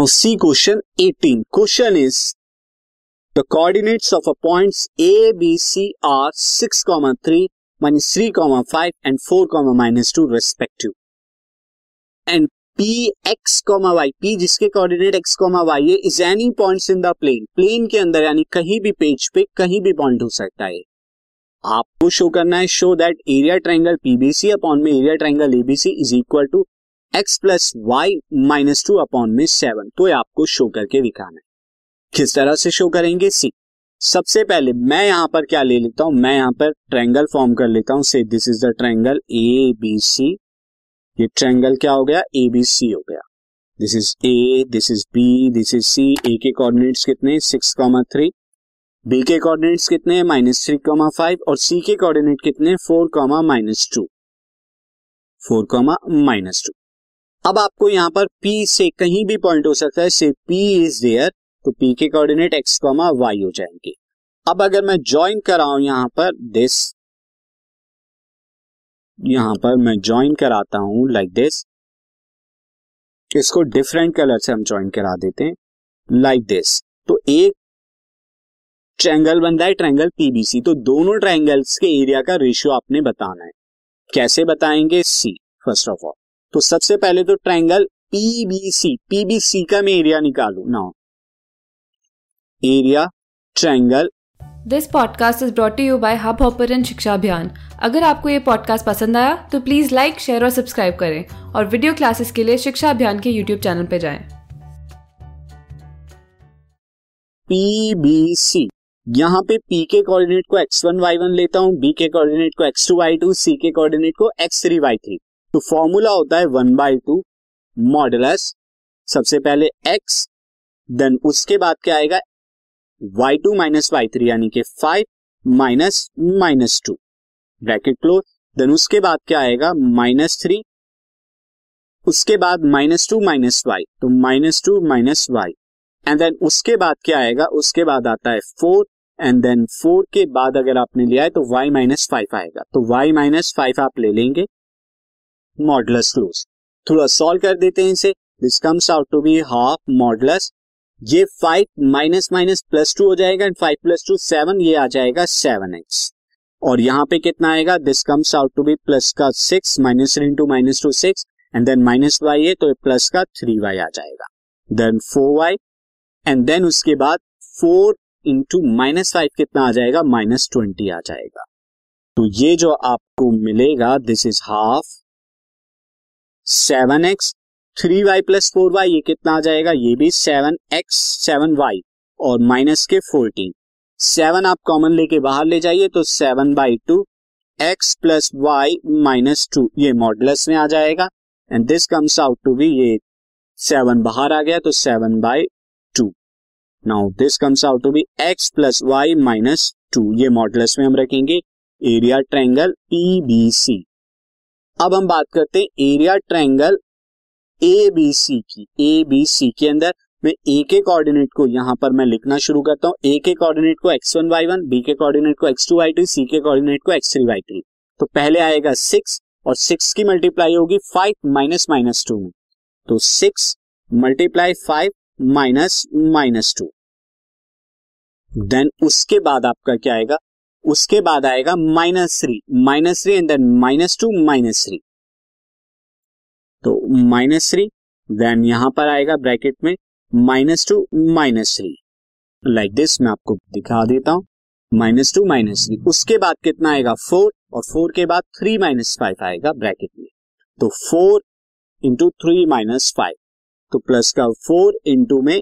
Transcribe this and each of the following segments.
Now see question 18 question is the coordinates of a points A B C are 6, 3, minus 3, 5 and 4, minus 2 respective. And P x comma y P जिसके coordinate x comma Y है is any points in the plane plane के अंदर यानी कहीं भी page पे कहीं भी पॉइंट हो सकता है। आपको शो करना है show that area triangle PBC upon में area triangle ABC is equal to x plus y minus two upon में सेवन तो ये आपको शो करके दिखाना है। किस तरह से शो करेंगे? सी सबसे पहले मैं यहाँ पर क्या ले लेता हूँ? मैं यहाँ पर ट्रायंगल फॉर्म कर लेता हूँ। Say this is the triangle A B C ये ट्रायंगल क्या हो गया? ए बी सी हो गया। This is A this is B this is C A के कोऑर्डिनेट्स कितने सिक्स कॉमा थ्री बी के कोऑर्डिनेट्स कितने हैं? माइनस थ्री कॉमा फाइव और सी के कोऑर्डिनेट कितने four comma minus two four comma minus two अब आपको यहाँ पर P से कहीं भी पॉइंट हो सकता है से P इज़ देयर तो P के कोऑर्डिनेट x कॉमा वाई हो जाएँगे। अब अगर मैं ज्वाइन कराऊं यहाँ पर दिस यहाँ पर मैं ज्वाइन कराता हूँ लाइक दिस इसको डिफरेंट कलर से हम ज्वाइन करा देते हैं लाइक दिस तो एक ट्रायंगल बन रहा है ट्रायंगल पीबीसी तो दोनों ट्रायंगल्स के एरिया का रेशियो आपने बताना है। कैसे बताएँगे? सी फ़र्स्ट ऑफ़ ऑल तो सबसे पहले तो ट्रायंगल पीबीसी पीबीसी का मैं एरिया निकालू। Now area triangle this podcast is brought you by Hubhopper Shiksha Abhiyan अगर आपको ये पॉडकास्ट पसंद आया तो प्लीज़ लाइक शेयर और सब्सक्राइब करें और वीडियो क्लासेस के लिए शिक्षा अभियान के यूट्यूब चैनल पर जाएँ। पीबीसी यहाँ पे पी के कोऑर्डिनेट को एक्स वन वाई वन लेता हूँ बी के कोऑर्डिनेट को x two y two C के कोऑर्डिनेट को एक्स थ्री वाई थ्री तो फॉर्मूला होता है वन बाई टू मॉडलस सबसे पहले एक्स देन उसके बाद क्या आएगा? Y two minus y three यानी कि five minus minus two bracket close then उसके बाद क्या आएगा? माइनस थ्री उसके बाद माइनस टू माइनस वाई तो minus two minus y and then उसके बाद क्या आएगा? उसके बाद आता है फोर एंड देन फोर के बाद अगर आपने लिया है तो वाई माइनस फाइव आएगा। तो वाई माइनस फाइव आप ले लेंगे। मॉडलस क्लोज थोड़ा सॉल्व कर देते हैं इसे। This comes out to be half modulus ये five minus minus plus two हो जाएगा and five plus two seven ये आ जाएगा सेवन एक्स और यहाँ पे कितना आएगा? This comes out to be plus का six minus into minus two six and then minus y है तो प्लस का थ्री वाई आ जाएगा. Then four y and then उसके बाद फोर इंटू माइनस फाइव कितना आ जाएगा? माइनस ट्वेंटी आ जाएगा. तो ये जो आपको मिलेगा this is half seven x three y plus four y ये कितना आ जाएगा? ये भी सेवन एक्स सेवन वाई और माइनस के फोर्टीन सेवन आप कॉमन लेके बाहर ले जाइए तो seven by two x plus y minus two ये मॉडलस में आ जाएगा। And this comes out to be ये सेवन बाहर आ गया तो seven by two now this comes out to be x plus y minus two ये मॉडलस में हम रखेंगे। एरिया ट्रायंगल पीबीसी अब हम बात करते हैं area triangle A B C की। ए बी सी के अंदर मैं ए के कोऑर्डिनेट को यहाँ पर मैं लिखना शुरू करता हूँ। ए के कोऑर्डिनेट को x one y one B के कोऑर्डिनेट को x two y two C के कोऑर्डिनेट को एक्स थ्री वाई थ्री तो पहले आएगा सिक्स और सिक्स की मल्टीप्लाई होगी फाइव माइनस माइनस टू में। तो six multiply five minus minus two then उसके बाद आपका क्या आएगा? उसके बाद आएगा minus three minus three and then minus two minus three तो माइनस थ्री देन यहाँ पर आएगा ब्रैकेट में minus two minus three like this मैं आपको दिखा देता हूँ. माइनस टू माइनस थ्री उसके बाद कितना आएगा? फोर और फोर के बाद थ्री माइनस फाइव आएगा ब्रैकेट में. तो four into three minus five तो प्लस का फोर इंटू में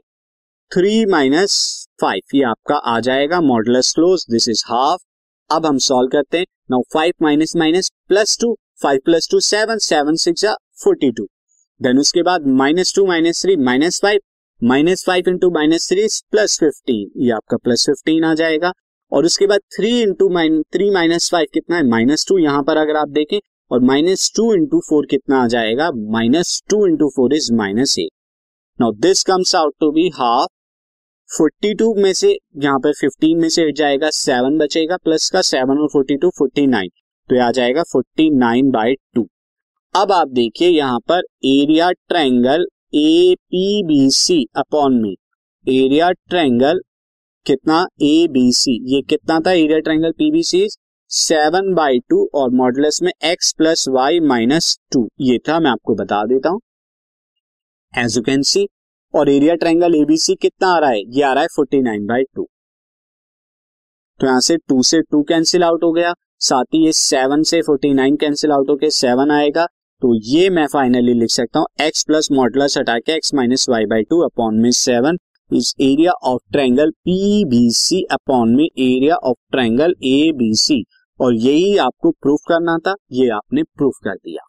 थ्री माइनस फाइव ये आपका आ जाएगा modulus close this is half अब हम सॉल्व करते हैं। Now five minus minus plus two five plus two seven seven six forty two then उसके बाद minus two minus three minus five minus five into minus three plus fifteen ये आपका plus fifteen आ जाएगा। और उसके बाद three into three minus five कितना है? माइनस टू यहाँ पर अगर आप देखें, और माइनस टू इंटू फोर कितना आ जाएगा? Minus two into four is minus eight now this comes out to be half forty two में से यहाँ पर फिफ्टीन में से जाएगा सेवन बचेगा प्लस का सेवन और फोर्टी टू फोर्टी नाइन तो ये आ जाएगा फोर्टी नाइन बाई टू अब आप देखिए यहाँ पर area triangle A P B C upon में एरिया ट्रायंगल कितना? ए बी सी ये कितना था area triangle PBC seven by two और मॉडुलस में x plus y minus two ये था, मैं आपको बता देता हूँ. एज यू कैन सी और एरिया ट्रायंगल एबीसी कितना आ रहा है ये आ रहा है? फोर्टी नाइन बाई टू तो यहाँ से टू से टू कैंसिल आउट हो गया। साथ ही ये सेवन से फोर्टी नाइन कैंसिल आउट होके सेवन आएगा। तो ये मैं फाइनली लिख सकता हूँ। एक्स प्लस मॉडुलस हटा के x minus y by two upon में seven is area of triangle P B C upon में area of triangle A B C और यही आपको प्रूफ करना था। ये आपने प्रूफ कर दिया।